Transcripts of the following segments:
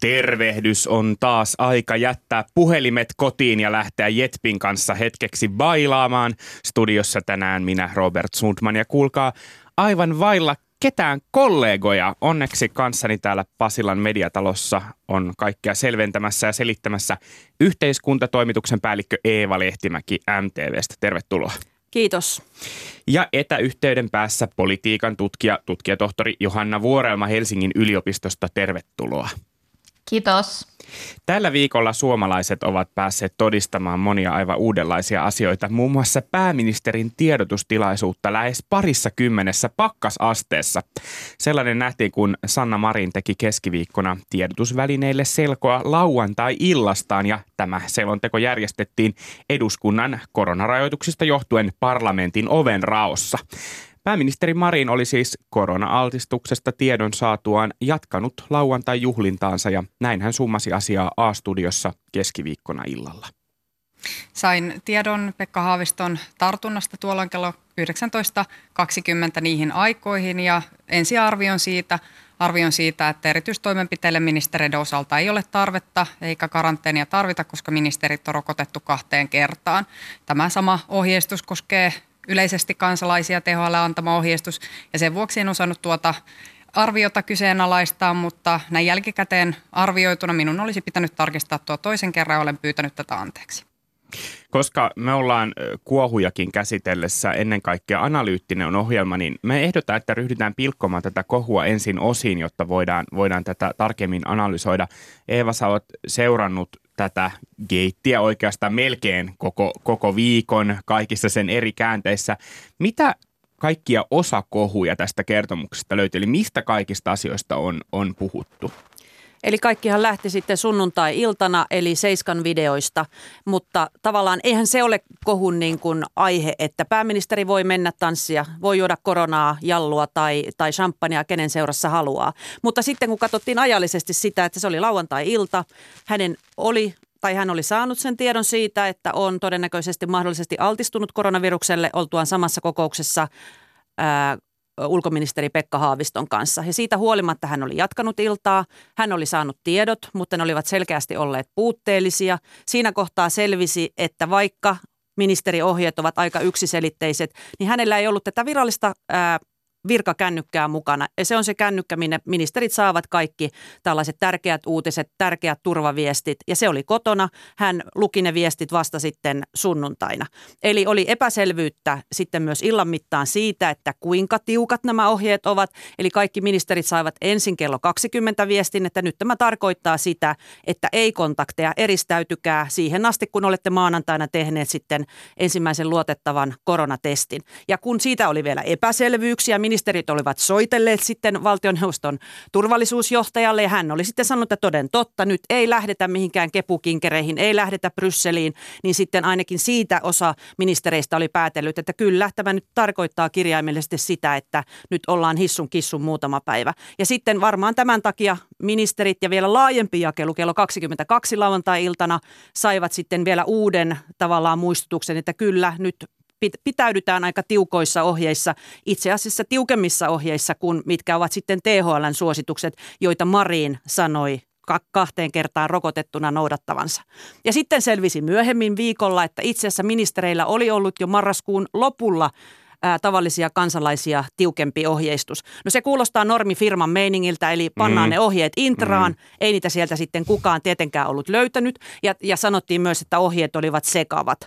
Tervehdys on taas aika jättää puhelimet kotiin ja lähteä Jetpin kanssa hetkeksi bailaamaan. Studiossa tänään minä Robert Sundman ja kuulkaa aivan vailla ketään kollegoja. Onneksi kanssani täällä Pasilan mediatalossa on kaikkea selventämässä ja selittämässä yhteiskuntatoimituksen päällikkö Eeva Lehtimäki MTVstä. Tervetuloa. Kiitos. Ja etäyhteyden päässä politiikan tutkija, tutkijatohtori Johanna Vuorelma Helsingin yliopistosta. Tervetuloa. Kiitos. Tällä viikolla suomalaiset ovat päässeet todistamaan monia aivan uudenlaisia asioita, muun muassa pääministerin tiedotustilaisuutta lähes parissa kymmenessä pakkasasteessa. Sellainen nähtiin, kun Sanna Marin teki keskiviikkona tiedotusvälineille selkoa lauantai-illastaan ja tämä selonteko järjestettiin eduskunnan koronarajoituksista johtuen parlamentin oven raossa. Pääministeri Marin oli siis korona-altistuksesta tiedon saatuaan jatkanut lauantai-juhlintaansa ja näin hän summasi asiaa A-studiossa keskiviikkona illalla. Sain tiedon Pekka Haaviston tartunnasta tuolloin kello 19.20 niihin aikoihin ja ensiarvion siitä, arvion siitä, että erityistoimenpiteille ministereiden osalta ei ole tarvetta eikä karanteenia tarvita, koska ministerit on rokotettu kahteen kertaan. Tämä sama ohjeistus koskee yleisesti kansalaisia THL antama ohjeistus ja sen vuoksi en osannut tuota arviota kyseenalaistaa, mutta näin jälkikäteen arvioituna minun olisi pitänyt tarkistaa tuo toisen kerran ja olen pyytänyt tätä anteeksi. Koska me ollaan kuohujakin käsitellessä ennen kaikkea analyyttinen ohjelma, niin me ehdotaan, että ryhdytään pilkkomaan tätä kohua ensin osiin, jotta voidaan, voidaan tätä tarkemmin analysoida. Eeva, sä oot seurannut tätä geittiä oikeastaan melkein koko, koko viikon kaikissa sen eri käänteissä. Mitä kaikkia osakohuja tästä kertomuksesta löytyy? Eli mistä kaikista asioista on, on puhuttu? Eli kaikkihan lähti sitten sunnuntai-iltana, eli Seiskan videoista, mutta tavallaan eihän se ole kohun niin kuin aihe, että pääministeri voi mennä tanssia, voi juoda koronaa, jallua tai, tai champagnea, kenen seurassa haluaa. Mutta sitten kun katsottiin ajallisesti sitä, että se oli lauantai-ilta, hänen oli tai hän oli saanut sen tiedon siitä, että on todennäköisesti mahdollisesti altistunut koronavirukselle oltuaan samassa kokouksessa ää, ulkoministeri Pekka Haaviston kanssa. Ja siitä huolimatta hän oli jatkanut iltaa, hän oli saanut tiedot, mutta ne olivat selkeästi olleet puutteellisia. Siinä kohtaa selvisi, että vaikka ministeriohjeet ovat aika yksiselitteiset, niin hänellä ei ollut tätä virallista ää, virkakännykkää mukana. Ja se on se kännykkä, minne ministerit saavat kaikki tällaiset tärkeät uutiset, tärkeät turvaviestit. Ja se oli kotona. Hän luki ne viestit vasta sitten sunnuntaina. Eli oli epäselvyyttä sitten myös illan mittaan siitä, että kuinka tiukat nämä ohjeet ovat. Eli kaikki ministerit saivat ensin kello 20 viestin, että nyt tämä tarkoittaa sitä, että ei kontakteja, eristäytykää siihen asti, kun olette maanantaina tehneet sitten ensimmäisen luotettavan koronatestin. Ja kun siitä oli vielä epäselvyyksiä, ministerit olivat soitelleet sitten valtioneuvoston turvallisuusjohtajalle ja hän oli sitten sanonut, että toden totta, nyt ei lähdetä mihinkään kepukinkereihin, ei lähdetä Brysseliin, niin sitten ainakin siitä osa ministereistä oli päätellyt, että kyllä tämä nyt tarkoittaa kirjaimellisesti sitä, että nyt ollaan hissun kissun muutama päivä. Ja sitten varmaan tämän takia ministerit ja vielä laajempi jakelu kello 22 lauantai-iltana saivat sitten vielä uuden tavallaan muistutuksen, että kyllä nyt pitäydytään aika tiukoissa ohjeissa, itse asiassa tiukemmissa ohjeissa kuin mitkä ovat sitten THLn suositukset, joita Marin sanoi kahteen kertaan rokotettuna noudattavansa. Ja sitten selvisi myöhemmin viikolla, että itse asiassa ministereillä oli ollut jo marraskuun lopulla ää, tavallisia kansalaisia tiukempi ohjeistus. No se kuulostaa normifirman meiningiltä, eli pannaan mm. ne ohjeet intraan, mm. ei niitä sieltä sitten kukaan tietenkään ollut löytänyt, ja, ja sanottiin myös, että ohjeet olivat sekavat.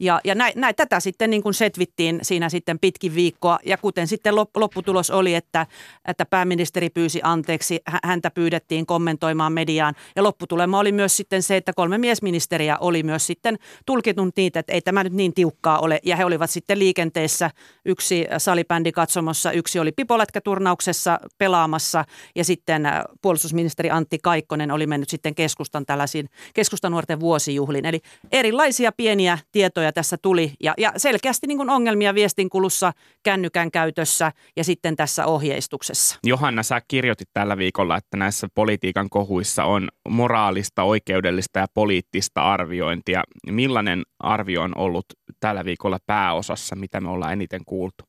Ja, ja näin, näin, tätä sitten niin kuin setvittiin siinä sitten pitkin viikkoa. Ja kuten sitten lopputulos oli, että, että pääministeri pyysi anteeksi, häntä pyydettiin kommentoimaan mediaan. Ja lopputulema oli myös sitten se, että kolme miesministeriä oli myös sitten tulkitun niitä, että ei tämä nyt niin tiukkaa ole. Ja he olivat sitten liikenteessä, yksi salibändi katsomossa, yksi oli pipolätkäturnauksessa pelaamassa ja sitten äh, puolustusministeri Antti Kaikkonen oli mennyt sitten keskustan tällaisiin keskustanuorten vuosijuhliin. Eli erilaisia pieniä tietoja havaintoja tässä tuli ja, ja selkeästi niin kuin ongelmia viestinkulussa, kännykän käytössä ja sitten tässä ohjeistuksessa. Johanna, sä kirjoitit tällä viikolla, että näissä politiikan kohuissa on moraalista, oikeudellista ja poliittista arviointia. Millainen arvio on ollut tällä viikolla pääosassa, mitä me ollaan eniten kuultu?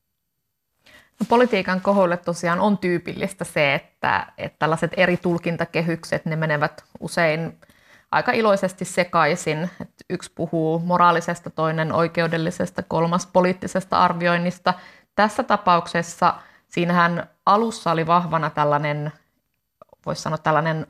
No, politiikan kohoille tosiaan on tyypillistä se, että, että tällaiset eri tulkintakehykset, ne menevät usein aika iloisesti sekaisin. Että yksi puhuu moraalisesta, toinen oikeudellisesta, kolmas poliittisesta arvioinnista. Tässä tapauksessa siinähän alussa oli vahvana tällainen, voisi sanoa tällainen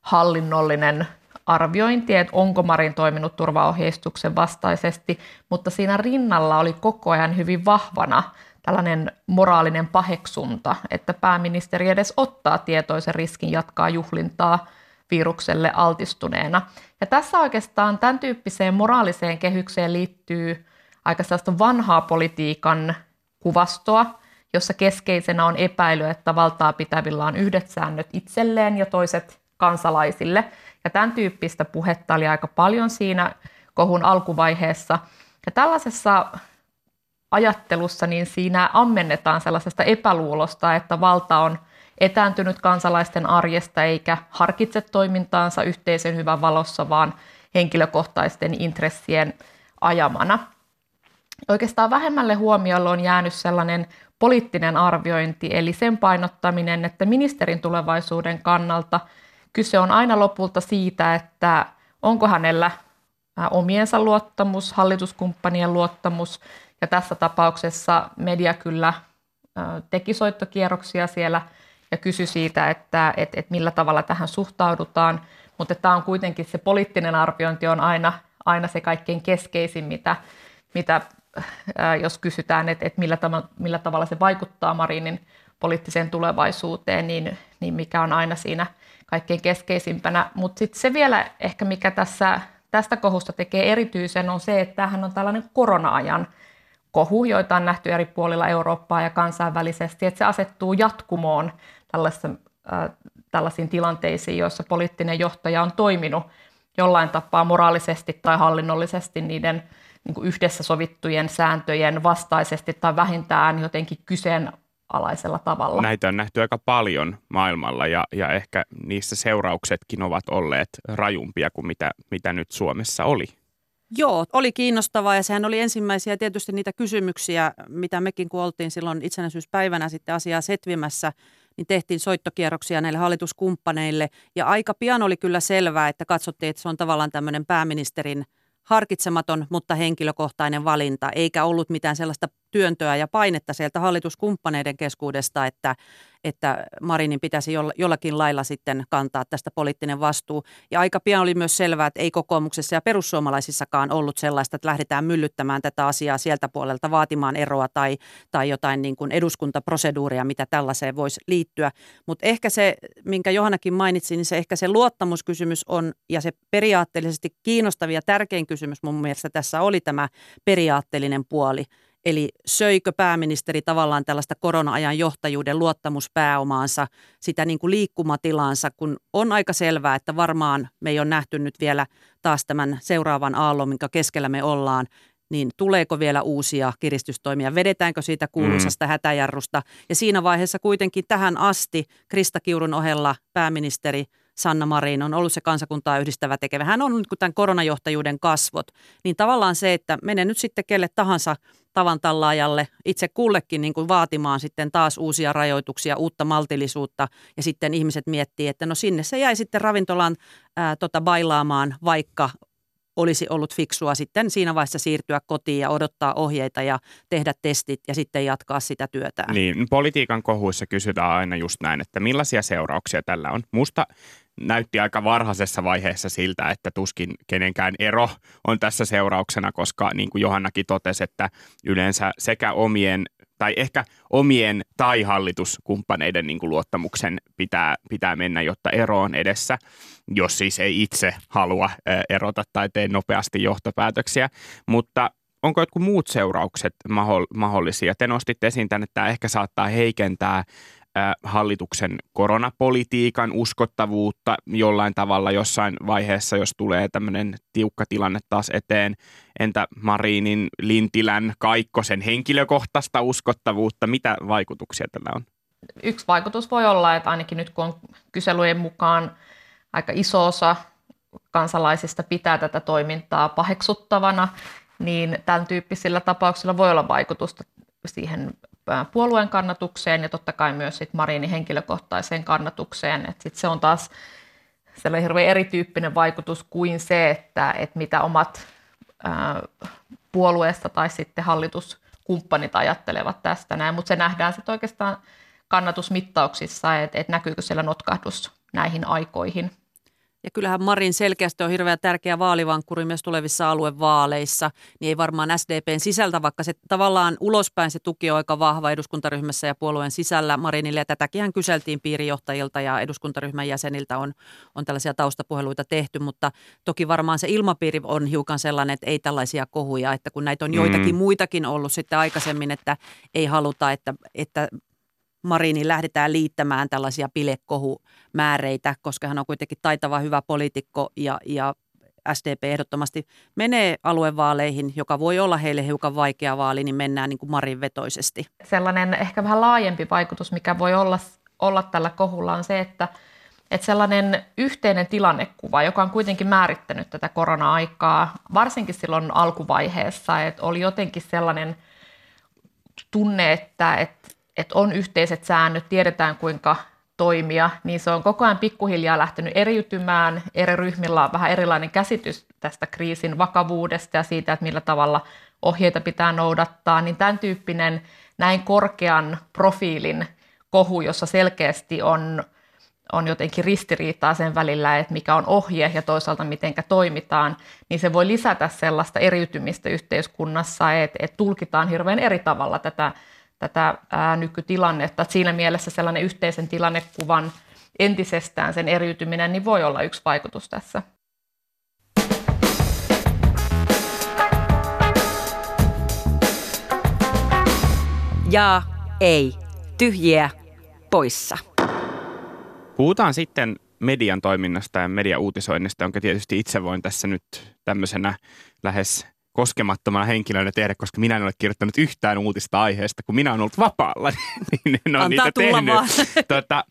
hallinnollinen arviointi, että onko Marin toiminut turvaohjeistuksen vastaisesti, mutta siinä rinnalla oli koko ajan hyvin vahvana tällainen moraalinen paheksunta, että pääministeri edes ottaa tietoisen riskin jatkaa juhlintaa virukselle altistuneena. Ja tässä oikeastaan tämän tyyppiseen moraaliseen kehykseen liittyy aika sellaista vanhaa politiikan kuvastoa, jossa keskeisenä on epäily, että valtaa pitävillä on yhdet säännöt itselleen ja toiset kansalaisille. Ja tämän tyyppistä puhetta oli aika paljon siinä kohun alkuvaiheessa. Ja tällaisessa ajattelussa, niin siinä ammennetaan sellaisesta epäluulosta, että valta on etääntynyt kansalaisten arjesta eikä harkitse toimintaansa yhteisen hyvän valossa, vaan henkilökohtaisten intressien ajamana. Oikeastaan vähemmälle huomiolle on jäänyt sellainen poliittinen arviointi, eli sen painottaminen, että ministerin tulevaisuuden kannalta kyse on aina lopulta siitä, että onko hänellä omiensa luottamus, hallituskumppanien luottamus ja tässä tapauksessa media kyllä teki soittokierroksia siellä ja kysyi siitä, että, että, että millä tavalla tähän suhtaudutaan. Mutta tämä on kuitenkin se poliittinen arviointi on aina, aina se kaikkein keskeisin, mitä, mitä jos kysytään, että, että millä, tavalla, millä tavalla se vaikuttaa Marinin poliittiseen tulevaisuuteen, niin, niin mikä on aina siinä kaikkein keskeisimpänä. Mutta sitten se vielä ehkä, mikä tässä, tästä kohusta tekee erityisen, on se, että tämähän on tällainen korona-ajan – kohu, joita on nähty eri puolilla Eurooppaa ja kansainvälisesti, että se asettuu jatkumoon tällaisiin, äh, tällaisiin tilanteisiin, joissa poliittinen johtaja on toiminut jollain tapaa moraalisesti tai hallinnollisesti niiden niin kuin yhdessä sovittujen sääntöjen vastaisesti tai vähintään jotenkin kyseenalaisella tavalla. Näitä on nähty aika paljon maailmalla ja, ja ehkä niissä seurauksetkin ovat olleet rajumpia kuin mitä, mitä nyt Suomessa oli. Joo, oli kiinnostavaa ja sehän oli ensimmäisiä tietysti niitä kysymyksiä, mitä mekin kun oltiin silloin itsenäisyyspäivänä sitten asiaa setvimässä, niin tehtiin soittokierroksia näille hallituskumppaneille. Ja aika pian oli kyllä selvää, että katsottiin, että se on tavallaan tämmöinen pääministerin harkitsematon, mutta henkilökohtainen valinta, eikä ollut mitään sellaista työntöä ja painetta sieltä hallituskumppaneiden keskuudesta, että, että Marinin pitäisi jollakin lailla sitten kantaa tästä poliittinen vastuu. Ja aika pian oli myös selvää, että ei kokoomuksessa ja perussuomalaisissakaan ollut sellaista, että lähdetään myllyttämään tätä asiaa sieltä puolelta vaatimaan eroa tai, tai jotain niin kuin eduskuntaproseduuria, mitä tällaiseen voisi liittyä. Mutta ehkä se, minkä Johannakin mainitsi, niin se ehkä se luottamuskysymys on ja se periaatteellisesti kiinnostava ja tärkein kysymys mun mielestä tässä oli tämä periaatteellinen puoli – Eli söikö pääministeri tavallaan tällaista korona-ajan johtajuuden luottamuspääomaansa, sitä niin kuin liikkumatilaansa, kun on aika selvää, että varmaan me ei ole nähty nyt vielä taas tämän seuraavan aallon, minkä keskellä me ollaan, niin tuleeko vielä uusia kiristystoimia, vedetäänkö siitä kuuluisasta mm. hätäjarrusta. Ja siinä vaiheessa kuitenkin tähän asti Krista Kiurun ohella pääministeri – Sanna Marin on ollut se kansakuntaa yhdistävä tekevä. Hän on nyt tämän koronajohtajuuden kasvot. Niin tavallaan se, että menee nyt sitten kelle tahansa tavan tallaajalle itse kullekin niin kuin vaatimaan sitten taas uusia rajoituksia, uutta maltillisuutta ja sitten ihmiset miettii, että no sinne se jäi sitten ravintolaan ää, tota bailaamaan, vaikka olisi ollut fiksua sitten siinä vaiheessa siirtyä kotiin ja odottaa ohjeita ja tehdä testit ja sitten jatkaa sitä työtä. Niin, politiikan kohuissa kysytään aina just näin, että millaisia seurauksia tällä on. Musta näytti aika varhaisessa vaiheessa siltä, että tuskin kenenkään ero on tässä seurauksena, koska niin kuin Johannakin totesi, että yleensä sekä omien tai ehkä omien tai hallituskumppaneiden niin kuin luottamuksen pitää, pitää mennä, jotta ero on edessä, jos siis ei itse halua erota tai tee nopeasti johtopäätöksiä. Mutta onko jotkut muut seuraukset mahdollisia? Te nostitte esiin tänne, että tämä ehkä saattaa heikentää hallituksen koronapolitiikan uskottavuutta jollain tavalla jossain vaiheessa, jos tulee tämmöinen tiukka tilanne taas eteen. Entä Marinin, Lintilän, Kaikkosen henkilökohtaista uskottavuutta? Mitä vaikutuksia tällä on? Yksi vaikutus voi olla, että ainakin nyt kun on kyselyjen mukaan aika iso osa kansalaisista pitää tätä toimintaa paheksuttavana, niin tämän tyyppisillä tapauksilla voi olla vaikutusta siihen puolueen kannatukseen ja totta kai myös sit Marinin henkilökohtaiseen kannatukseen. Et sit se on taas sellainen hirveän erityyppinen vaikutus kuin se, että, että mitä omat ää, puolueesta tai sitten hallituskumppanit ajattelevat tästä näin, mutta se nähdään sitten oikeastaan kannatusmittauksissa, että, että näkyykö siellä notkahdus näihin aikoihin – ja kyllähän Marin selkeästi on hirveän tärkeä vaalivankkuri myös tulevissa aluevaaleissa, niin ei varmaan SDPn sisältä, vaikka se tavallaan ulospäin se tuki on aika vahva eduskuntaryhmässä ja puolueen sisällä Marinille. Ja tätäkin kyseltiin piirijohtajilta ja eduskuntaryhmän jäseniltä on, on tällaisia taustapuheluita tehty, mutta toki varmaan se ilmapiiri on hiukan sellainen, että ei tällaisia kohuja, että kun näitä on joitakin mm. muitakin ollut sitten aikaisemmin, että ei haluta, että, että Marinin lähdetään liittämään tällaisia pilekohumääreitä, koska hän on kuitenkin taitava hyvä poliitikko ja, ja SDP ehdottomasti menee aluevaaleihin, joka voi olla heille hiukan vaikea vaali, niin mennään niin kuin Marin vetoisesti. Sellainen ehkä vähän laajempi vaikutus, mikä voi olla, olla tällä kohulla on se, että, että sellainen yhteinen tilannekuva, joka on kuitenkin määrittänyt tätä korona-aikaa, varsinkin silloin alkuvaiheessa, että oli jotenkin sellainen tunne, että, että että on yhteiset säännöt, tiedetään kuinka toimia, niin se on koko ajan pikkuhiljaa lähtenyt eriytymään. Eri ryhmillä on vähän erilainen käsitys tästä kriisin vakavuudesta ja siitä, että millä tavalla ohjeita pitää noudattaa, niin tämän tyyppinen näin korkean profiilin kohu, jossa selkeästi on, on jotenkin ristiriitaa sen välillä, että mikä on ohje ja toisaalta miten toimitaan, niin se voi lisätä sellaista eriytymistä yhteiskunnassa, että, että tulkitaan hirveän eri tavalla tätä tätä ää, nykytilannetta. Että siinä mielessä sellainen yhteisen tilannekuvan entisestään sen eriytyminen niin voi olla yksi vaikutus tässä. Ja ei. Tyhjiä poissa. Puhutaan sitten median toiminnasta ja mediauutisoinnista, jonka tietysti itse voin tässä nyt tämmöisenä lähes koskemattomana henkilönä tehdä, koska minä en ole kirjoittanut yhtään uutista aiheesta, kun minä olen ollut vapaalla, niin en ole Antaa niitä tehnyt. Tota,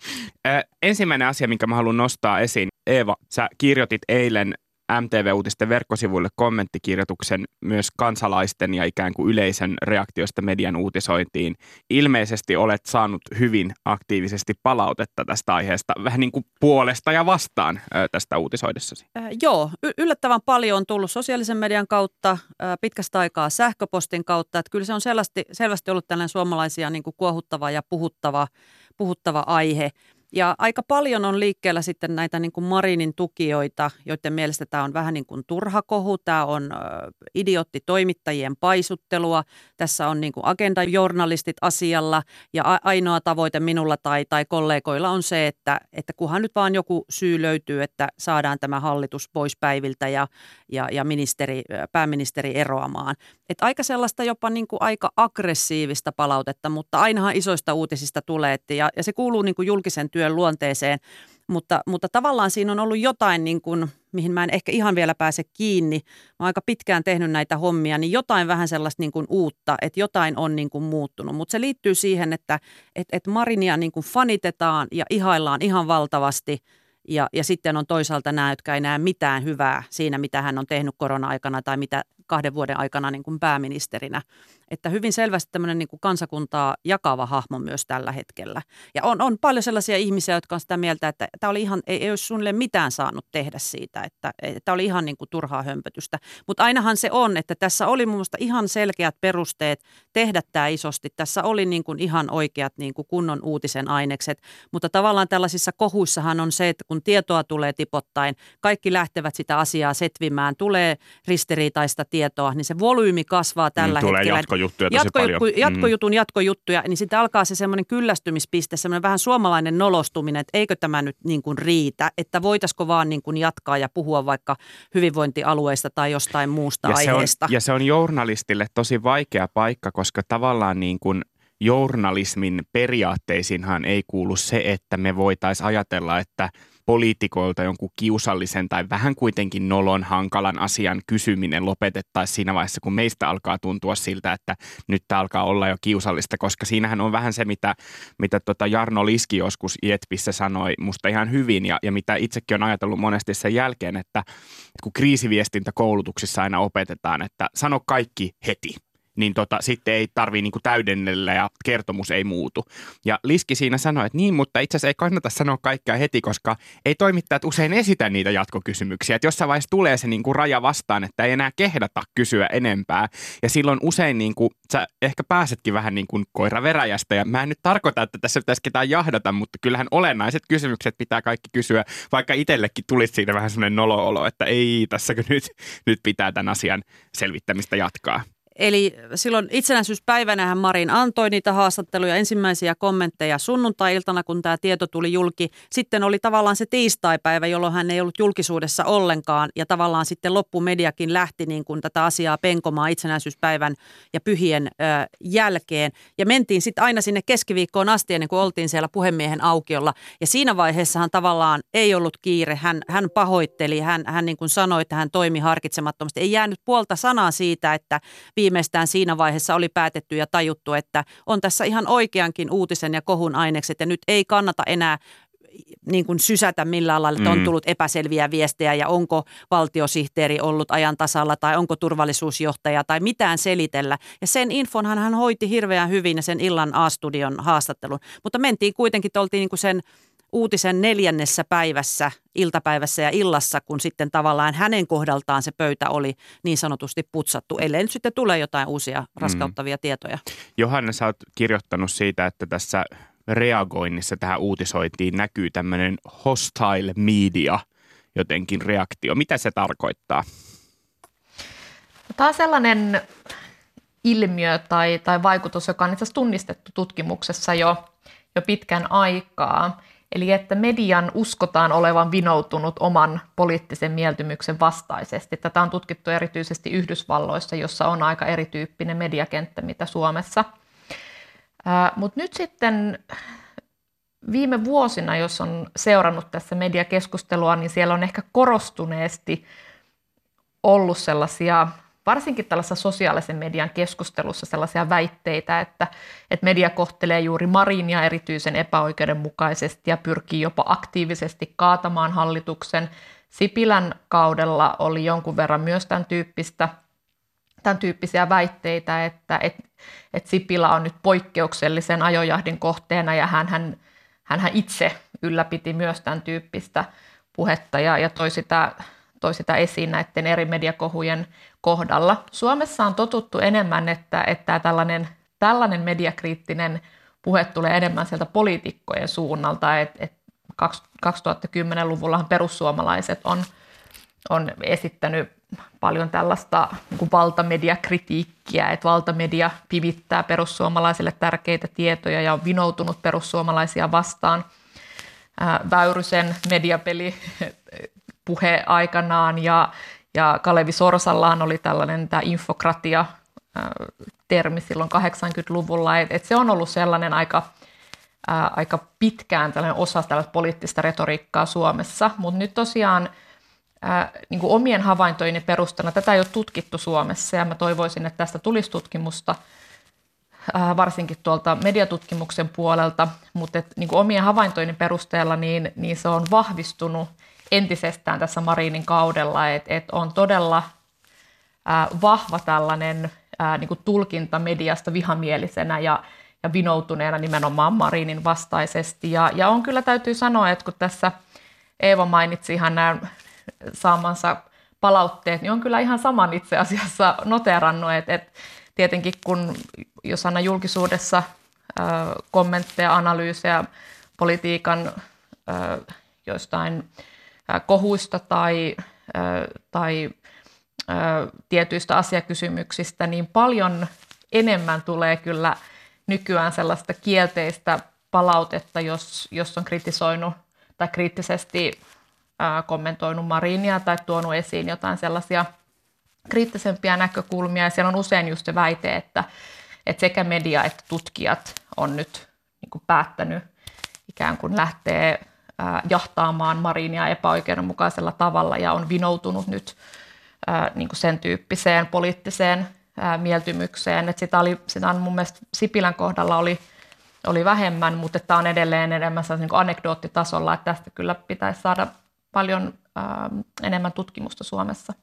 äh, ensimmäinen asia, minkä mä haluan nostaa esiin. Eeva, sä kirjoitit eilen MTV-uutisten verkkosivuille kommenttikirjoituksen myös kansalaisten ja ikään kuin yleisen reaktiosta median uutisointiin. Ilmeisesti olet saanut hyvin aktiivisesti palautetta tästä aiheesta, vähän niin kuin puolesta ja vastaan tästä uutisoidessasi. Äh, joo, y- yllättävän paljon on tullut sosiaalisen median kautta, äh, pitkästä aikaa sähköpostin kautta. Että kyllä se on selvästi, selvästi ollut tällainen suomalaisia niin kuin kuohuttava ja puhuttava, puhuttava aihe. Ja aika paljon on liikkeellä sitten näitä niin kuin Marinin tukijoita, joiden mielestä tämä on vähän niin kuin turha kohu. Tämä on idiotti toimittajien paisuttelua. Tässä on niin kuin agendajournalistit asialla ja ainoa tavoite minulla tai, tai kollegoilla on se, että, että kunhan nyt vaan joku syy löytyy, että saadaan tämä hallitus pois päiviltä ja, ja, ja ministeri, pääministeri eroamaan. Et aika sellaista jopa niin kuin aika aggressiivista palautetta, mutta ainahan isoista uutisista tulee. Että ja, ja se kuuluu niin kuin julkisen työn luonteeseen. Mutta, mutta tavallaan siinä on ollut jotain, niin kuin, mihin mä en ehkä ihan vielä pääse kiinni. Mä oon aika pitkään tehnyt näitä hommia, niin jotain vähän sellaista niin kuin uutta, että jotain on niin kuin muuttunut. Mutta se liittyy siihen, että et, et Marinia niin kuin fanitetaan ja ihaillaan ihan valtavasti – ja, ja sitten on toisaalta nämä, jotka ei näe mitään hyvää siinä, mitä hän on tehnyt korona-aikana tai mitä kahden vuoden aikana niin kuin pääministerinä. Että hyvin selvästi tämmöinen niin kuin kansakuntaa jakava hahmo myös tällä hetkellä. Ja on, on paljon sellaisia ihmisiä, jotka on sitä mieltä, että tämä oli ihan, ei, ei olisi suunnilleen mitään saanut tehdä siitä, että tämä oli ihan niin kuin turhaa hömpötystä. Mutta ainahan se on, että tässä oli mun mielestä ihan selkeät perusteet tehdä tämä isosti. Tässä oli niin kuin ihan oikeat niin kuin kunnon uutisen ainekset, mutta tavallaan tällaisissa kohuissahan on se, että kun tietoa tulee tipottain, kaikki lähtevät sitä asiaa setvimään, tulee ristiriitaista tietoa, niin se volyymi kasvaa tällä mm, tulee hetkellä. jatkojuttuja tosi Jatko, paljon. Jatkojutun mm. jatkojuttuja, niin sitten alkaa se semmoinen kyllästymispiste, semmoinen vähän suomalainen nolostuminen, että eikö tämä nyt niin kuin riitä, että voitaisiko vaan niin kuin jatkaa ja puhua vaikka hyvinvointialueista tai jostain muusta ja aiheesta. Se on, ja se on journalistille tosi vaikea paikka, koska tavallaan niin kuin journalismin periaatteisiinhan ei kuulu se, että me voitaisiin ajatella, että poliitikoilta jonkun kiusallisen tai vähän kuitenkin nolon hankalan asian kysyminen lopetettaisiin siinä vaiheessa, kun meistä alkaa tuntua siltä, että nyt tämä alkaa olla jo kiusallista, koska siinähän on vähän se, mitä, mitä tota Jarno Liski joskus Ietpissä sanoi musta ihan hyvin ja, ja mitä itsekin on ajatellut monesti sen jälkeen, että kun kriisiviestintä koulutuksissa aina opetetaan, että sano kaikki heti – niin tota, sitten ei tarvii niinku täydennellä ja kertomus ei muutu. Ja Liski siinä sanoi, että niin, mutta itse asiassa ei kannata sanoa kaikkea heti, koska ei toimittajat usein esitä niitä jatkokysymyksiä. Että jossain vaiheessa tulee se niinku raja vastaan, että ei enää kehdata kysyä enempää. Ja silloin usein niinku, sä ehkä pääsetkin vähän niin kuin koiraveräjästä. Ja mä en nyt tarkoita, että tässä pitäisi ketään jahdata, mutta kyllähän olennaiset kysymykset pitää kaikki kysyä, vaikka itsellekin tulisi siitä vähän sellainen noloolo, että ei tässäkö nyt, nyt pitää tämän asian selvittämistä jatkaa. Eli silloin itsenäisyyspäivänähän Marin antoi niitä haastatteluja, ensimmäisiä kommentteja sunnuntai-iltana, kun tämä tieto tuli julki. Sitten oli tavallaan se tiistaipäivä, jolloin hän ei ollut julkisuudessa ollenkaan ja tavallaan sitten loppumediakin lähti niin kuin tätä asiaa penkomaan itsenäisyyspäivän ja pyhien ö, jälkeen. Ja mentiin sitten aina sinne keskiviikkoon asti ennen kuin oltiin siellä puhemiehen aukiolla. Ja siinä vaiheessahan tavallaan ei ollut kiire. Hän, hän pahoitteli, hän, hän niin kuin sanoi, että hän toimi harkitsemattomasti. Ei jäänyt puolta sanaa siitä, että viimeistään siinä vaiheessa oli päätetty ja tajuttu, että on tässä ihan oikeankin uutisen ja kohun ainekset ja nyt ei kannata enää niin kuin sysätä millään lailla, että on mm. tullut epäselviä viestejä ja onko valtiosihteeri ollut ajan tasalla tai onko turvallisuusjohtaja tai mitään selitellä. Ja sen infonhan hän hoiti hirveän hyvin ja sen illan A-studion haastattelun. Mutta mentiin kuitenkin, oltiin niin kuin sen uutisen neljännessä päivässä, iltapäivässä ja illassa, kun sitten tavallaan hänen kohdaltaan se pöytä oli niin sanotusti putsattu, ellei nyt sitten tule jotain uusia raskauttavia mm. tietoja. Johanna, sä oot kirjoittanut siitä, että tässä reagoinnissa tähän uutisointiin näkyy tämmöinen hostile media jotenkin reaktio. Mitä se tarkoittaa? Tämä on sellainen ilmiö tai, tai vaikutus, joka on itse asiassa tunnistettu tutkimuksessa jo, jo pitkän aikaa. Eli että median uskotaan olevan vinoutunut oman poliittisen mieltymyksen vastaisesti. Tätä on tutkittu erityisesti Yhdysvalloissa, jossa on aika erityyppinen mediakenttä mitä Suomessa. Mutta nyt sitten viime vuosina, jos on seurannut tässä mediakeskustelua, niin siellä on ehkä korostuneesti ollut sellaisia varsinkin tällaisessa sosiaalisen median keskustelussa sellaisia väitteitä, että, että media kohtelee juuri Marinia erityisen epäoikeudenmukaisesti ja pyrkii jopa aktiivisesti kaatamaan hallituksen. Sipilän kaudella oli jonkun verran myös tämän, tyyppistä, tämän tyyppisiä väitteitä, että, että, että Sipilä on nyt poikkeuksellisen ajojahdin kohteena ja hän, hän, hän itse ylläpiti myös tämän tyyppistä puhetta ja, ja toi sitä toi sitä esiin näiden eri mediakohujen kohdalla. Suomessa on totuttu enemmän, että, että tällainen, tällainen mediakriittinen puhe tulee enemmän sieltä poliitikkojen suunnalta. Et, et 2010-luvullahan perussuomalaiset on, on esittänyt paljon tällaista niin valtamediakritiikkiä, että valtamedia pivittää perussuomalaisille tärkeitä tietoja ja on vinoutunut perussuomalaisia vastaan. Väyrysen mediapeli puhe aikanaan ja, ja Kalevi Sorsallaan oli tällainen tämä infokratia termi silloin 80-luvulla, että et se on ollut sellainen aika, ää, aika pitkään tällainen osa tällaista poliittista retoriikkaa Suomessa, mutta nyt tosiaan ää, niin kuin omien havaintojeni perusteella tätä ei ole tutkittu Suomessa ja mä toivoisin, että tästä tulisi tutkimusta ää, varsinkin tuolta mediatutkimuksen puolelta, mutta et, niin kuin omien havaintojeni perusteella niin, niin se on vahvistunut entisestään tässä Marinin kaudella, että et on todella ää, vahva tällainen ää, niin kuin tulkinta mediasta vihamielisenä ja, ja vinoutuneena nimenomaan Marinin vastaisesti. Ja, ja on kyllä täytyy sanoa, että kun tässä Eeva mainitsi ihan nämä saamansa palautteet, niin on kyllä ihan saman itse asiassa noterannut, että, että tietenkin kun jos aina julkisuudessa kommentteja, analyysejä politiikan joistain kohuista tai, tai tietyistä asiakysymyksistä, niin paljon enemmän tulee kyllä nykyään sellaista kielteistä palautetta, jos, jos on kritisoinut tai kriittisesti kommentoinut Marinia tai tuonut esiin jotain sellaisia kriittisempiä näkökulmia. Ja siellä on usein just se väite, että, että sekä media että tutkijat on nyt niin kuin päättänyt ikään kuin lähtee ää, jahtaamaan Marinia epäoikeudenmukaisella tavalla ja on vinoutunut nyt niin kuin sen tyyppiseen poliittiseen mieltymykseen. Et sitä, oli, sitä on mun mielestä Sipilän kohdalla oli, oli vähemmän, mutta tämä on edelleen enemmän niin kuin anekdoottitasolla, että tästä kyllä pitäisi saada paljon enemmän tutkimusta Suomessa.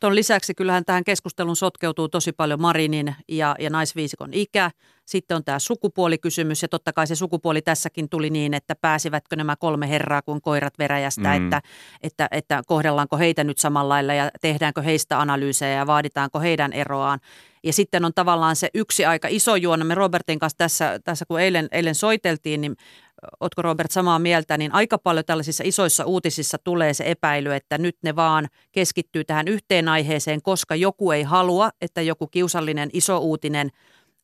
Tuon lisäksi kyllähän tähän keskusteluun sotkeutuu tosi paljon Marinin ja, ja naisviisikon ikä. Sitten on tämä sukupuolikysymys ja totta kai se sukupuoli tässäkin tuli niin, että pääsivätkö nämä kolme herraa kuin koirat veräjästä, mm. että, että, että kohdellaanko heitä nyt samalla lailla ja tehdäänkö heistä analyysejä ja vaaditaanko heidän eroaan. Ja sitten on tavallaan se yksi aika iso juona. Me Robertin kanssa tässä, tässä kun eilen, eilen soiteltiin, niin Otko Robert samaa mieltä, niin aika paljon tällaisissa isoissa uutisissa tulee se epäily, että nyt ne vaan keskittyy tähän yhteen aiheeseen, koska joku ei halua, että joku kiusallinen iso uutinen –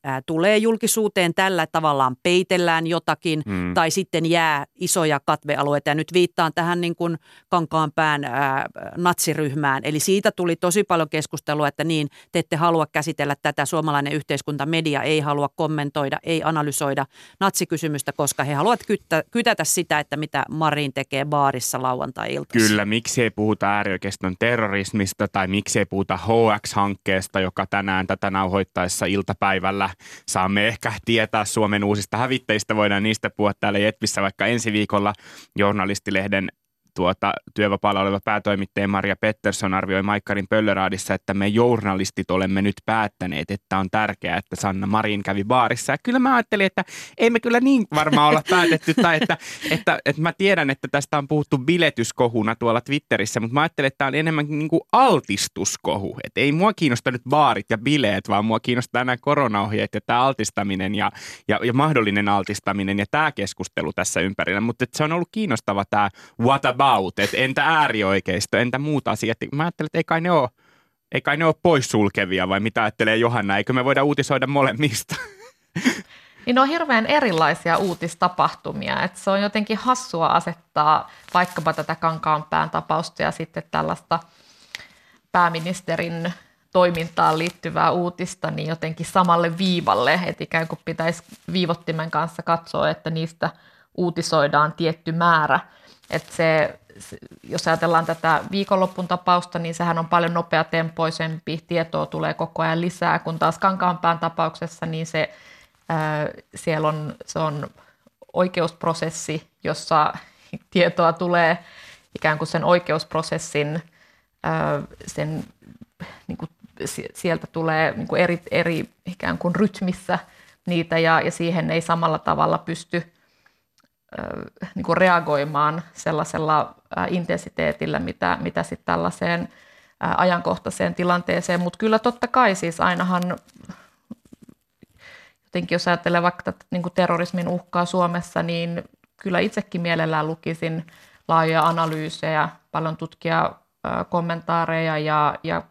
ää, tulee julkisuuteen tällä tavallaan peitellään jotakin mm. tai sitten jää isoja katvealueita. Ja nyt viittaan tähän niin kuin Kankaanpään ää, natsiryhmään. Eli siitä tuli tosi paljon keskustelua, että niin, te ette halua käsitellä tätä. Suomalainen yhteiskunta, media ei halua kommentoida, ei analysoida natsikysymystä, koska he haluavat kyttä, kytätä sitä, että mitä Marin tekee baarissa lauantai-iltaisin. Kyllä, miksi ei puhuta äärioikeiston terrorismista tai miksi ei puhuta HX-hankkeesta, joka tänään tätä nauhoittaessa iltapäivällä saamme ehkä tietää Suomen uusista hävittäjistä. Voidaan niistä puhua täällä Jetvissä vaikka ensi viikolla journalistilehden tuota, työvapaalla oleva päätoimittaja Maria Pettersson arvioi Maikkarin Pöllöraadissa, että me journalistit olemme nyt päättäneet, että on tärkeää, että Sanna Marin kävi baarissa. Ja kyllä mä ajattelin, että ei me kyllä niin varmaan olla päätetty, tai että, että, että mä tiedän, että tästä on puhuttu biletyskohuna tuolla Twitterissä, mutta mä ajattelin, että tämä on enemmän niin kuin altistuskohu. Että ei mua kiinnosta nyt baarit ja bileet, vaan mua kiinnostaa nämä koronaohjeet ja tämä altistaminen ja, ja, ja mahdollinen altistaminen ja tämä keskustelu tässä ympärillä. Mutta se on ollut kiinnostava tämä what about about, että entä äärioikeisto, entä muut asiat. Mä ajattelin, että ei kai ne ole, ei kai ne ole poissulkevia vai mitä ajattelee Johanna, eikö me voida uutisoida molemmista? Niin on hirveän erilaisia uutistapahtumia, että se on jotenkin hassua asettaa vaikkapa tätä Kankaanpään tapausta ja sitten tällaista pääministerin toimintaan liittyvää uutista niin jotenkin samalle viivalle, että ikään kuin pitäisi viivottimen kanssa katsoa, että niistä uutisoidaan tietty määrä – että se, jos ajatellaan tätä viikonloppun tapausta, niin sehän on paljon nopeatempoisempi, tietoa tulee koko ajan lisää, kun taas Kankaanpään tapauksessa, niin se, ää, siellä on, se on oikeusprosessi, jossa tietoa tulee ikään kuin sen oikeusprosessin, ää, sen, niin kuin, sieltä tulee niin kuin eri, eri ikään kuin rytmissä niitä ja, ja siihen ei samalla tavalla pysty niin kuin reagoimaan sellaisella intensiteetillä, mitä, mitä sitten tällaiseen ajankohtaiseen tilanteeseen. Mutta kyllä totta kai siis ainahan, jotenkin jos ajattelee vaikka niin kuin terrorismin uhkaa Suomessa, niin kyllä itsekin mielellään lukisin laajoja analyysejä, paljon tutkia kommentaareja ja, ja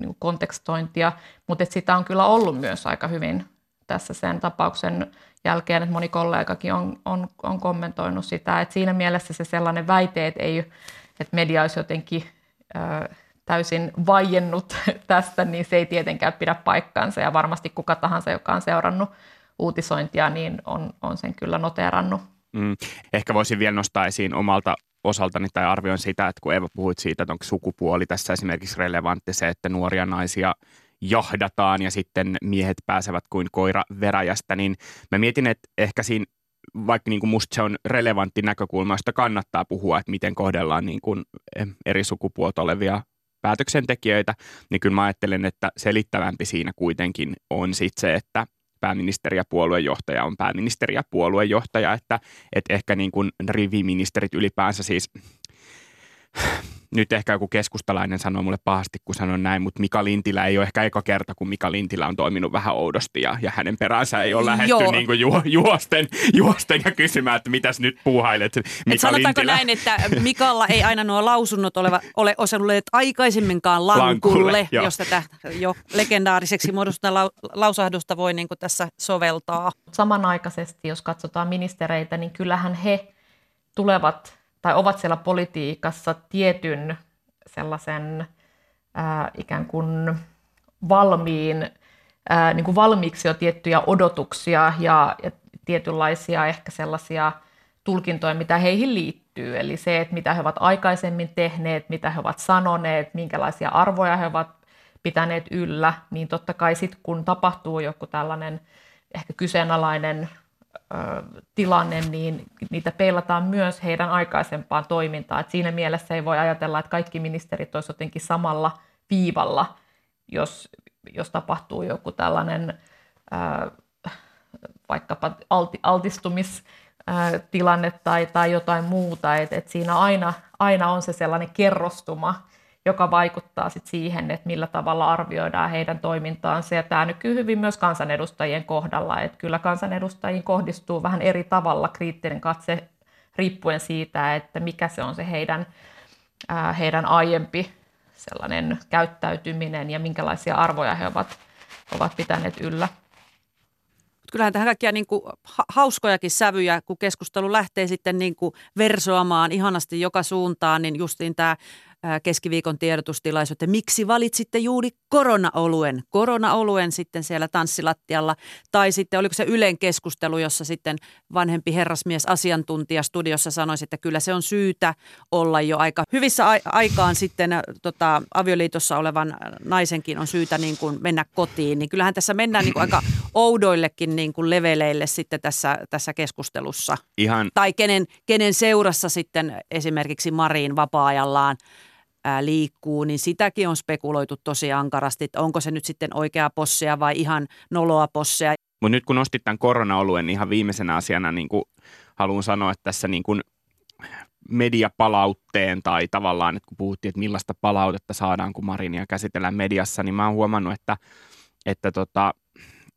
niin kontekstointia, mutta sitä on kyllä ollut myös aika hyvin tässä sen tapauksen jälkeen, että moni kollegakin on, on, on kommentoinut sitä. Että siinä mielessä se sellainen väite, että, ei, että media olisi jotenkin ö, täysin vaiennut tästä, niin se ei tietenkään pidä paikkaansa. Ja varmasti kuka tahansa, joka on seurannut uutisointia, niin on, on sen kyllä noteerannut. Mm. Ehkä voisin vielä nostaa esiin omalta osaltani tai arvioin sitä, että kun Eva puhuit siitä, että onko sukupuoli tässä esimerkiksi relevantti se, että nuoria naisia – jahdataan ja sitten miehet pääsevät kuin koira veräjästä, niin mä mietin, että ehkä siinä vaikka niin kuin musta se on relevantti näkökulma, josta kannattaa puhua, että miten kohdellaan niin kuin eri sukupuolta olevia päätöksentekijöitä, niin kyllä mä ajattelen, että selittävämpi siinä kuitenkin on sitten se, että pääministeri ja puoluejohtaja on pääministeri ja puoluejohtaja, että, että ehkä niin kuin riviministerit ylipäänsä siis nyt ehkä joku keskustalainen sanoo mulle pahasti, kun sanon näin, mutta Mika Lintilä ei ole ehkä eka kerta, kun Mika Lintilä on toiminut vähän oudosti ja, ja hänen peränsä ei ole lähdetty niin kuin ju, juosten, juosten ja kysymään, että mitäs nyt puuhailet Mika Et sanotaanko Lintilä. näin, että Mikalla ei aina nuo lausunnot oleva, ole osanneet aikaisemminkaan lankulle, lankulle jos tätä jo legendaariseksi muodostunutta lau, lausahdusta voi niin kuin tässä soveltaa. Samanaikaisesti, jos katsotaan ministereitä, niin kyllähän he tulevat tai ovat siellä politiikassa tietyn sellaisen ää, ikään kuin valmiin ää, niin kuin valmiiksi jo tiettyjä odotuksia ja, ja tietynlaisia ehkä sellaisia tulkintoja, mitä heihin liittyy. Eli se, että mitä he ovat aikaisemmin tehneet, mitä he ovat sanoneet, minkälaisia arvoja he ovat pitäneet yllä, niin totta kai sitten kun tapahtuu joku tällainen ehkä kyseenalainen tilanne, niin niitä peilataan myös heidän aikaisempaan toimintaan. Et siinä mielessä ei voi ajatella, että kaikki ministerit olisivat jotenkin samalla viivalla, jos, jos tapahtuu joku tällainen ö, vaikkapa alti, altistumistilanne tai, tai jotain muuta. Et, et siinä aina, aina on se sellainen kerrostuma, joka vaikuttaa sit siihen, että millä tavalla arvioidaan heidän toimintaansa. Ja tämä nykyy hyvin myös kansanedustajien kohdalla, että kyllä kansanedustajiin kohdistuu vähän eri tavalla kriittinen katse riippuen siitä, että mikä se on se heidän, ää, heidän aiempi sellainen käyttäytyminen ja minkälaisia arvoja he ovat, ovat pitäneet yllä. Kyllähän tähän kaikkia niin kuin hauskojakin sävyjä, kun keskustelu lähtee sitten niin kuin versoamaan ihanasti joka suuntaan, niin justiin tämä keskiviikon tiedotustilaisuus, että miksi valitsitte juuri koronaoluen, koronaoluen sitten siellä tanssilattialla, tai sitten oliko se Ylen keskustelu, jossa sitten vanhempi herrasmies asiantuntija studiossa sanoi, että kyllä se on syytä olla jo aika hyvissä aikaan sitten tota, avioliitossa olevan naisenkin on syytä niin kuin mennä kotiin, niin kyllähän tässä mennään niin kuin aika oudoillekin niin kuin leveleille sitten tässä, tässä keskustelussa. Ihan. Tai kenen, kenen seurassa sitten esimerkiksi Mariin vapaa-ajallaan ää, liikkuu, niin sitäkin on spekuloitu tosi ankarasti, että onko se nyt sitten oikea posseja vai ihan noloa posseja. Mutta nyt kun nostit tämän korona-oluen, niin ihan viimeisenä asiana niin kuin haluan sanoa, että tässä niin kuin mediapalautteen tai tavallaan, että kun puhuttiin, että millaista palautetta saadaan, kun Marinia käsitellään mediassa, niin mä oon huomannut, että, että tota,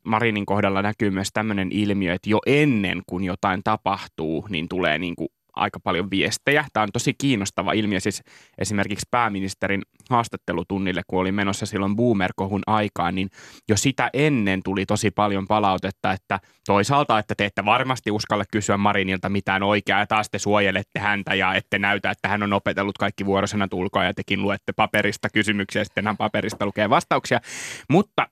Marinin kohdalla näkyy myös tämmöinen ilmiö, että jo ennen kuin jotain tapahtuu, niin tulee niin kuin aika paljon viestejä. Tämä on tosi kiinnostava ilmiö. Siis esimerkiksi pääministerin haastattelutunnille, kun oli menossa silloin boomer-kohun aikaan, niin jo sitä ennen tuli tosi paljon palautetta, että toisaalta, että te ette varmasti uskalla kysyä Marinilta mitään oikeaa, ja taas te suojelette häntä ja ette näytä, että hän on opetellut kaikki vuorosena tulkoa ja tekin luette paperista kysymyksiä, ja sitten hän paperista lukee vastauksia. Mutta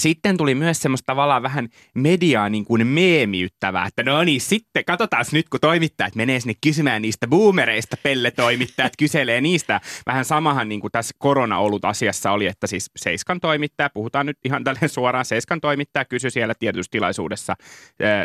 sitten tuli myös semmoista tavallaan vähän mediaa niin kuin meemiyttävää, että no niin, sitten katsotaan nyt, kun toimittajat menee sinne kysymään niistä boomereista, pelle-toimittajat kyselee niistä. Vähän samahan niin kuin tässä korona ollut asiassa oli, että siis Seiskan toimittaja, puhutaan nyt ihan tälle suoraan, Seiskan toimittaja kysyi siellä tiedotustilaisuudessa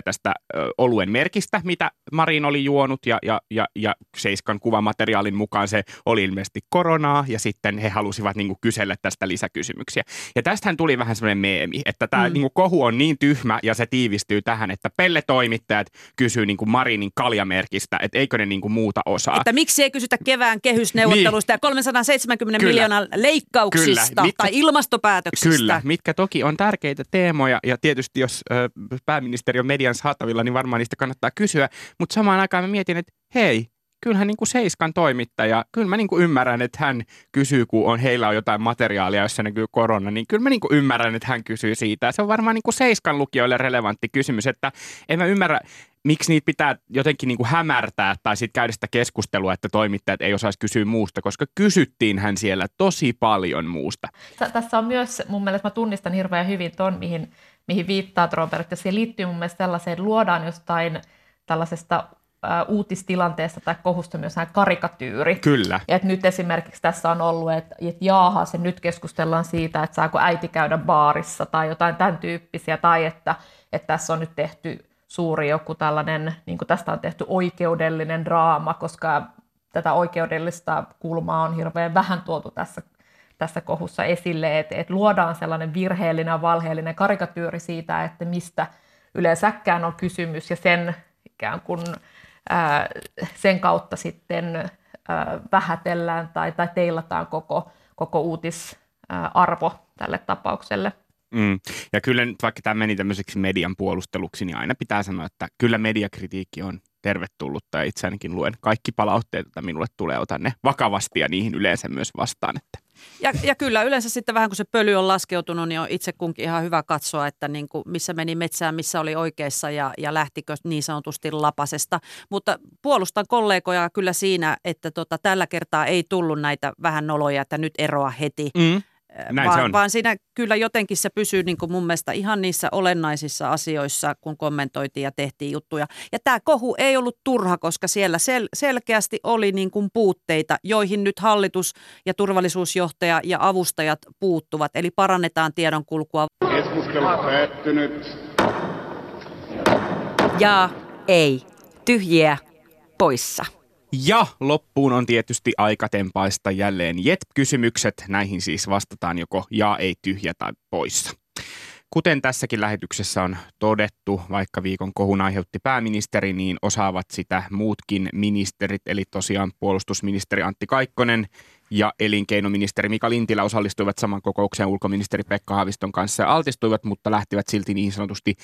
tästä oluen merkistä, mitä Marin oli juonut ja, ja, ja, ja Seiskan kuvamateriaalin mukaan se oli ilmeisesti koronaa ja sitten he halusivat niin kuin kysellä tästä lisäkysymyksiä. Ja tästähän tuli vähän semmoinen meemi meemi, että tämä mm. niin kohu on niin tyhmä ja se tiivistyy tähän, että Pelle-toimittajat kysyy niin kuin Marinin kaljamerkistä, että eikö ne niin kuin muuta osaa. Että miksi ei kysytä kevään kehysneuvottelusta niin. ja 370 Kyllä. miljoonan leikkauksista Kyllä. tai ilmastopäätöksistä. Kyllä, mitkä toki on tärkeitä teemoja ja tietysti jos ö, pääministeri on median saatavilla, niin varmaan niistä kannattaa kysyä, mutta samaan aikaan mä mietin, että hei, kyllähän niin kuin Seiskan toimittaja, kyllä mä niin kuin ymmärrän, että hän kysyy, kun on, heillä on jotain materiaalia, jossa näkyy korona, niin kyllä mä niin kuin ymmärrän, että hän kysyy siitä. Se on varmaan niin kuin Seiskan lukijoille relevantti kysymys, että en mä ymmärrä, miksi niitä pitää jotenkin niin kuin hämärtää tai sitten käydä sitä keskustelua, että toimittajat ei osaisi kysyä muusta, koska kysyttiin hän siellä tosi paljon muusta. Tässä on myös, mun mielestä mä tunnistan hirveän hyvin ton, mihin, mihin viittaat Robert, ja se liittyy mun mielestä sellaiseen, luodaan jostain tällaisesta uutistilanteesta tai kohusta myös karikatyyri. Kyllä. Ja että nyt esimerkiksi tässä on ollut, että, että jaaha, se nyt keskustellaan siitä, että saako äiti käydä baarissa tai jotain tämän tyyppisiä, tai että, että tässä on nyt tehty suuri joku tällainen, niin kuin tästä on tehty oikeudellinen draama, koska tätä oikeudellista kulmaa on hirveän vähän tuotu tässä, tässä kohussa esille, että, että luodaan sellainen virheellinen ja valheellinen karikatyyri siitä, että mistä yleensäkään on kysymys, ja sen ikään kuin sen kautta sitten vähätellään tai, tai teilataan koko, koko uutisarvo tälle tapaukselle. Mm. Ja kyllä nyt vaikka tämä meni tämmöiseksi median puolusteluksi, niin aina pitää sanoa, että kyllä mediakritiikki on tervetullutta ja itse ainakin luen kaikki palautteet, että minulle tulee, otan ne vakavasti ja niihin yleensä myös vastaan. Että ja, ja kyllä yleensä sitten vähän kun se pöly on laskeutunut, niin on itse kunkin ihan hyvä katsoa, että niin kuin missä meni metsään, missä oli oikeassa ja, ja lähtikö niin sanotusti lapasesta. Mutta puolustan kollegoja kyllä siinä, että tota, tällä kertaa ei tullut näitä vähän noloja, että nyt eroa heti. Mm Näin vaan, se on. vaan siinä kyllä jotenkin se pysyy niin kuin mun mielestä ihan niissä olennaisissa asioissa, kun kommentoitiin ja tehtiin juttuja. Ja tämä kohu ei ollut turha, koska siellä sel- selkeästi oli niin kuin puutteita, joihin nyt hallitus ja turvallisuusjohtaja ja avustajat puuttuvat. Eli parannetaan tiedonkulkua. Keskustelu päättynyt. Ja ei. Tyhjiä poissa. Ja loppuun on tietysti aika tempaista jälleen jet-kysymykset. Näihin siis vastataan joko ja, ei, tyhjä tai poissa. Kuten tässäkin lähetyksessä on todettu, vaikka viikon kohun aiheutti pääministeri, niin osaavat sitä muutkin ministerit, eli tosiaan puolustusministeri Antti Kaikkonen ja elinkeinoministeri Mika Lintilä osallistuivat saman kokoukseen ulkoministeri Pekka Haaviston kanssa ja altistuivat, mutta lähtivät silti niin sanotusti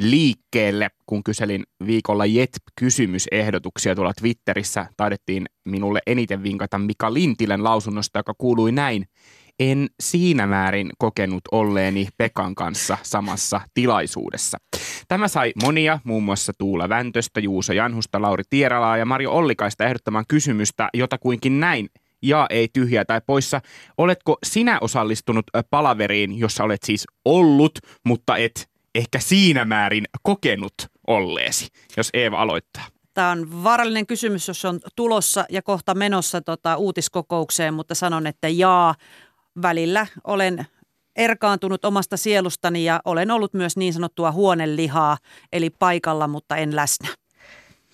liikkeelle. Kun kyselin viikolla JET-kysymysehdotuksia tuolla Twitterissä, taidettiin minulle eniten vinkata Mika Lintilän lausunnosta, joka kuului näin. En siinä määrin kokenut olleeni Pekan kanssa samassa tilaisuudessa. Tämä sai monia, muun muassa Tuula Väntöstä, Juuso Janhusta, Lauri Tieralaa ja Mario Ollikaista ehdottamaan kysymystä jotakuinkin näin – ja ei tyhjää tai poissa. Oletko sinä osallistunut palaveriin, jossa olet siis ollut, mutta et ehkä siinä määrin kokenut olleesi, jos Eeva aloittaa? Tämä on vaarallinen kysymys, jos on tulossa ja kohta menossa tota, uutiskokoukseen, mutta sanon, että jaa, välillä olen erkaantunut omasta sielustani ja olen ollut myös niin sanottua huonelihaa, eli paikalla, mutta en läsnä.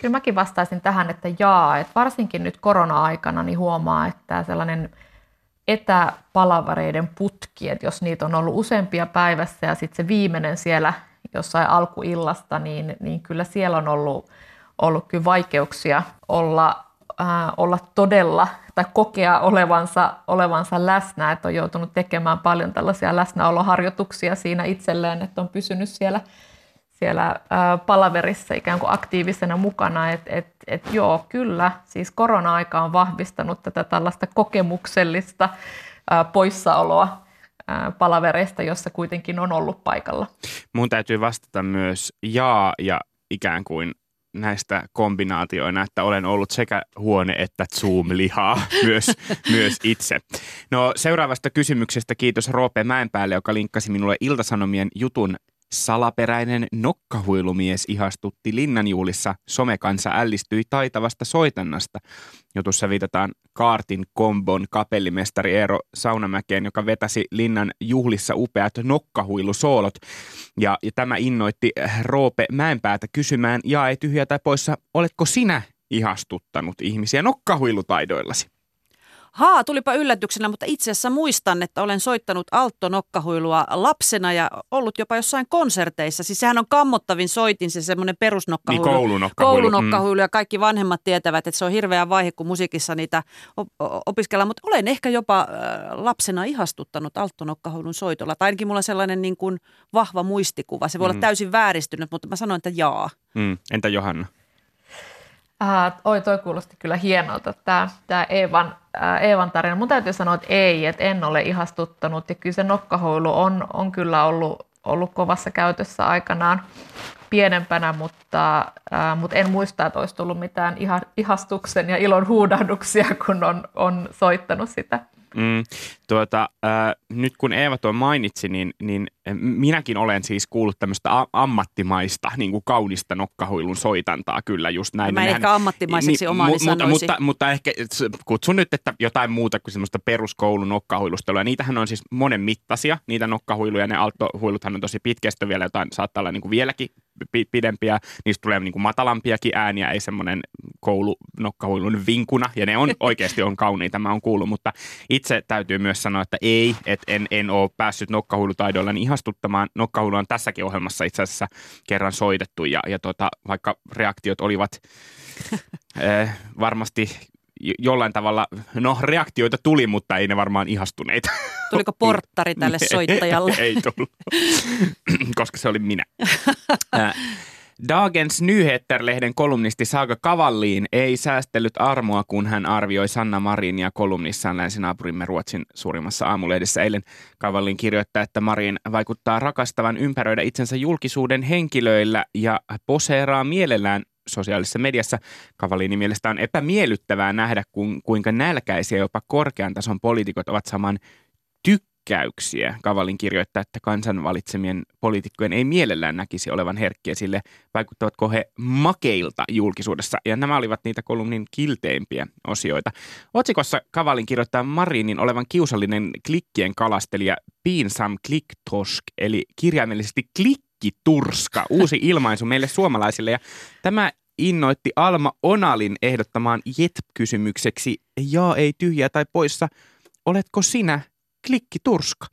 Kyllä mäkin vastaisin tähän, että jaa, että varsinkin nyt korona-aikana niin huomaa, että sellainen etäpalavareiden putki, että jos niitä on ollut useampia päivässä ja sitten se viimeinen siellä jossain alkuillasta, niin, niin kyllä siellä on ollut, ollut kyllä vaikeuksia olla, äh, olla todella tai kokea olevansa, olevansa läsnä, että on joutunut tekemään paljon tällaisia läsnäoloharjoituksia siinä itselleen, että on pysynyt siellä siellä palaverissa ikään kuin aktiivisena mukana, että et, et joo, kyllä, siis korona-aika on vahvistanut tätä tällaista kokemuksellista poissaoloa palavereista, jossa kuitenkin on ollut paikalla. Mun täytyy vastata myös jaa ja ikään kuin näistä kombinaatioina, että olen ollut sekä huone- että Zoom-lihaa myös, myös itse. No seuraavasta kysymyksestä kiitos Roope Mäenpäälle, joka linkkasi minulle Iltasanomien jutun Salaperäinen nokkahuilumies ihastutti linnanjuulissa. Somekansa ällistyi taitavasta soitannasta. Jutussa viitataan Kaartin kombon kapellimestari Eero Saunamäkeen, joka vetäsi linnan juhlissa upeat nokkahuilusoolot. Ja, ja tämä innoitti Roope Mäenpäätä kysymään, ja ei tyhjä tai poissa, oletko sinä ihastuttanut ihmisiä nokkahuilutaidoillasi? Haa, tulipa yllätyksenä, mutta itse asiassa muistan, että olen soittanut alttonokkahuilua lapsena ja ollut jopa jossain konserteissa. Siis sehän on kammottavin soitin, se semmoinen perusnokkahuilu. Niin koulunokkahuilu. Koulunokkahuilu ja kaikki vanhemmat tietävät, että se on hirveä vaihe, kun musiikissa niitä opiskellaan. Mutta olen ehkä jopa lapsena ihastuttanut alttonokkahuilun soitolla. Tai ainakin mulla on sellainen niin kuin vahva muistikuva. Se voi mm. olla täysin vääristynyt, mutta mä sanoin, että jaa. Mm. Entä Johanna? Äh, oi, toi kuulosti kyllä hienolta, tämä, tämä Eevan, äh, Eevan tarina. Mun täytyy sanoa, että ei, että en ole ihastuttanut. Ja kyllä se nokkahoilu on, on kyllä ollut, ollut kovassa käytössä aikanaan pienempänä, mutta, äh, mutta en muista, että olisi tullut mitään iha, ihastuksen ja ilon huudahduksia, kun on, on soittanut sitä. Mm, tuota, äh, nyt kun Eeva tuon mainitsi, niin, niin minäkin olen siis kuullut tämmöistä ammattimaista, niin kuin kaunista nokkahuilun soitantaa kyllä just näin. Mä en Nehän, ehkä ammattimaiseksi niin, omaani mu- mutta, mutta, mutta ehkä kutsun nyt, että jotain muuta kuin semmoista peruskoulun nokkahuilustelua. Niitähän on siis monen mittaisia, niitä nokkahuiluja, ne alttohuiluthan on tosi pitkästä vielä jotain, saattaa olla niin kuin vieläkin pidempiä, niistä tulee niin kuin matalampiakin ääniä, ei semmoinen koulunokkahuilun vinkuna, ja ne on oikeasti on kauniita, mä oon kuullut, mutta itse täytyy myös sanoa, että ei, että en, en ole päässyt nokkahuilutaidoilla niin ihastuttamaan. Nokkahuilu on tässäkin ohjelmassa itse asiassa kerran soitettu, ja, ja tota, vaikka reaktiot olivat äh, varmasti jollain tavalla, no reaktioita tuli, mutta ei ne varmaan ihastuneita. Tuliko porttari tälle soittajalle? ei, ei tullut, koska se oli minä. Dagens Nyheter-lehden kolumnisti Saaga Kavalliin ei säästellyt armoa, kun hän arvioi Sanna Marinia kolumnissaan länsinaapurimme Ruotsin suurimmassa aamulehdessä eilen. Kavallin kirjoittaa, että Marin vaikuttaa rakastavan ympäröidä itsensä julkisuuden henkilöillä ja poseeraa mielellään sosiaalisessa mediassa. Kavallini mielestä on epämiellyttävää nähdä, kuinka nälkäisiä jopa korkean tason poliitikot ovat saman tykkäyksiä. Kavalin kirjoittaa, että kansan valitsemien poliitikkojen ei mielellään näkisi olevan herkkiä sille, vaikuttavatko he makeilta julkisuudessa. Ja nämä olivat niitä kolumnin kilteimpiä osioita. Otsikossa Kavalin kirjoittaa Marinin olevan kiusallinen klikkien kalastelija Piinsam Kliktosk, eli kirjaimellisesti klikkiturska, uusi ilmaisu meille suomalaisille. Ja tämä innoitti Alma Onalin ehdottamaan JET-kysymykseksi ja ei tyhjää tai poissa. Oletko sinä klikkiturska?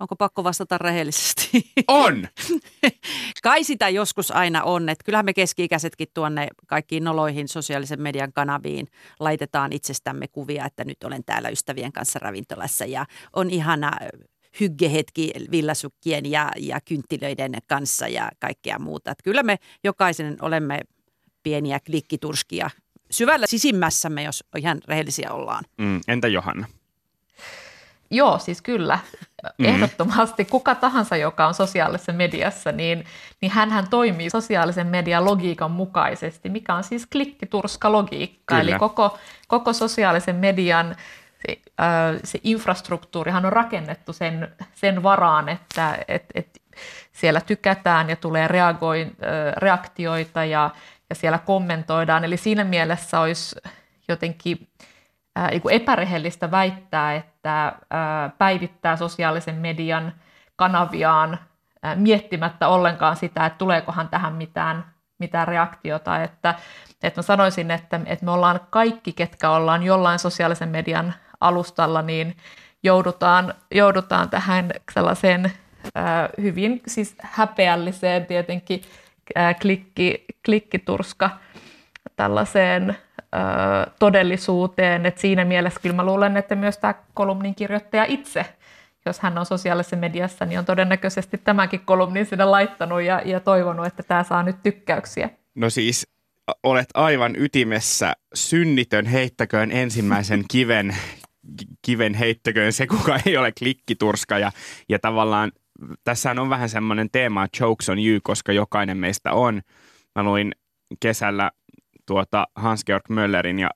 Onko pakko vastata rehellisesti? On! Kai sitä joskus aina on. Että kyllähän me keski-ikäisetkin tuonne kaikkiin noloihin sosiaalisen median kanaviin laitetaan itsestämme kuvia, että nyt olen täällä ystävien kanssa ravintolassa ja on ihana hyggehetki villasukkien ja, ja kynttilöiden kanssa ja kaikkea muuta. Että kyllä me jokaisen olemme pieniä klikkiturskia syvällä sisimmässämme, jos ihan rehellisiä ollaan. Mm, entä Johanna? Joo, siis kyllä. Mm. Ehdottomasti kuka tahansa, joka on sosiaalisessa mediassa, niin, niin hän toimii sosiaalisen median logiikan mukaisesti, mikä on siis klikkiturska logiikka. Kyllä. Eli koko, koko sosiaalisen median se, äh, se infrastruktuurihan on rakennettu sen, sen varaan, että et, et siellä tykätään ja tulee reagoi, äh, reaktioita ja, ja siellä kommentoidaan. Eli siinä mielessä olisi jotenkin äh, epärehellistä väittää, että äh, päivittää sosiaalisen median kanaviaan äh, miettimättä ollenkaan sitä, että tuleekohan tähän mitään, mitään reaktiota. Että, että mä sanoisin, että, että me ollaan kaikki, ketkä ollaan jollain sosiaalisen median alustalla, niin joudutaan, joudutaan tähän sellaiseen äh, hyvin siis häpeälliseen tietenkin klikki, klikkiturska tällaiseen todellisuuteen. Et siinä mielessä kyllä mä luulen, että myös tämä kolumnin kirjoittaja itse, jos hän on sosiaalisessa mediassa, niin on todennäköisesti tämänkin kolumnin sinne laittanut ja, ja toivonut, että tämä saa nyt tykkäyksiä. No siis olet aivan ytimessä. Synnitön heittäköön ensimmäisen kiven kiven heittäköön se, kuka ei ole klikkiturska. Ja, ja tavallaan tässä on vähän semmoinen teema, jokes on you, koska jokainen meistä on. Mä luin kesällä tuota Hans-Georg Möllerin ja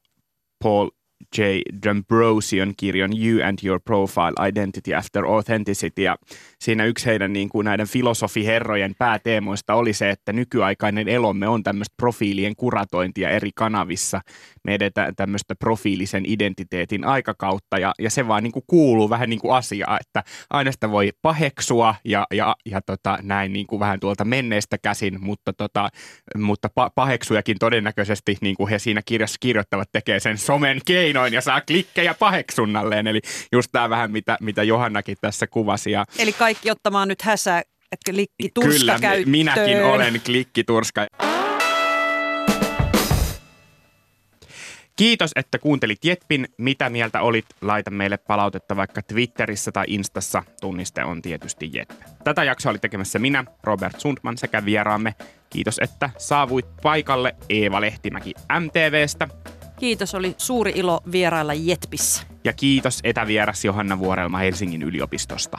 Paul J. Dombrosian kirjan You and Your Profile Identity After Authenticity. Ja siinä yksi heidän niin kuin näiden filosofiherrojen pääteemoista oli se, että nykyaikainen elomme on tämmöistä profiilien kuratointia eri kanavissa. Me edetään tämmöistä profiilisen identiteetin aikakautta ja, ja se vaan niin kuin kuuluu vähän niin kuin asiaa, että aina sitä voi paheksua ja, ja, ja tota, näin niin kuin vähän tuolta menneestä käsin, mutta, tota, mutta paheksujakin todennäköisesti, niin kuin he siinä kirjassa kirjoittavat, tekee sen somen keinoin ja saa klikkejä paheksunnalleen. Eli just tämä vähän, mitä, mitä Johannakin tässä kuvasi. Ja, Eli kaikki ottamaan nyt häsä klikkiturska Kyllä, käyttöön. minäkin olen klikkiturska. Kiitos, että kuuntelit Jetpin. Mitä mieltä olit? Laita meille palautetta vaikka Twitterissä tai Instassa. Tunniste on tietysti Jet. Tätä jaksoa oli tekemässä minä, Robert Sundman sekä vieraamme. Kiitos, että saavuit paikalle Eeva Lehtimäki MTVstä. Kiitos, oli suuri ilo vierailla Jetpissä. Ja kiitos etävieras Johanna Vuorelma Helsingin yliopistosta.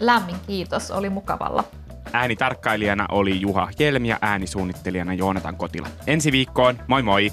Lämmin kiitos, oli mukavalla. Äänitarkkailijana oli Juha Jelmi ja äänisuunnittelijana Joonatan Kotila. Ensi viikkoon, moi moi!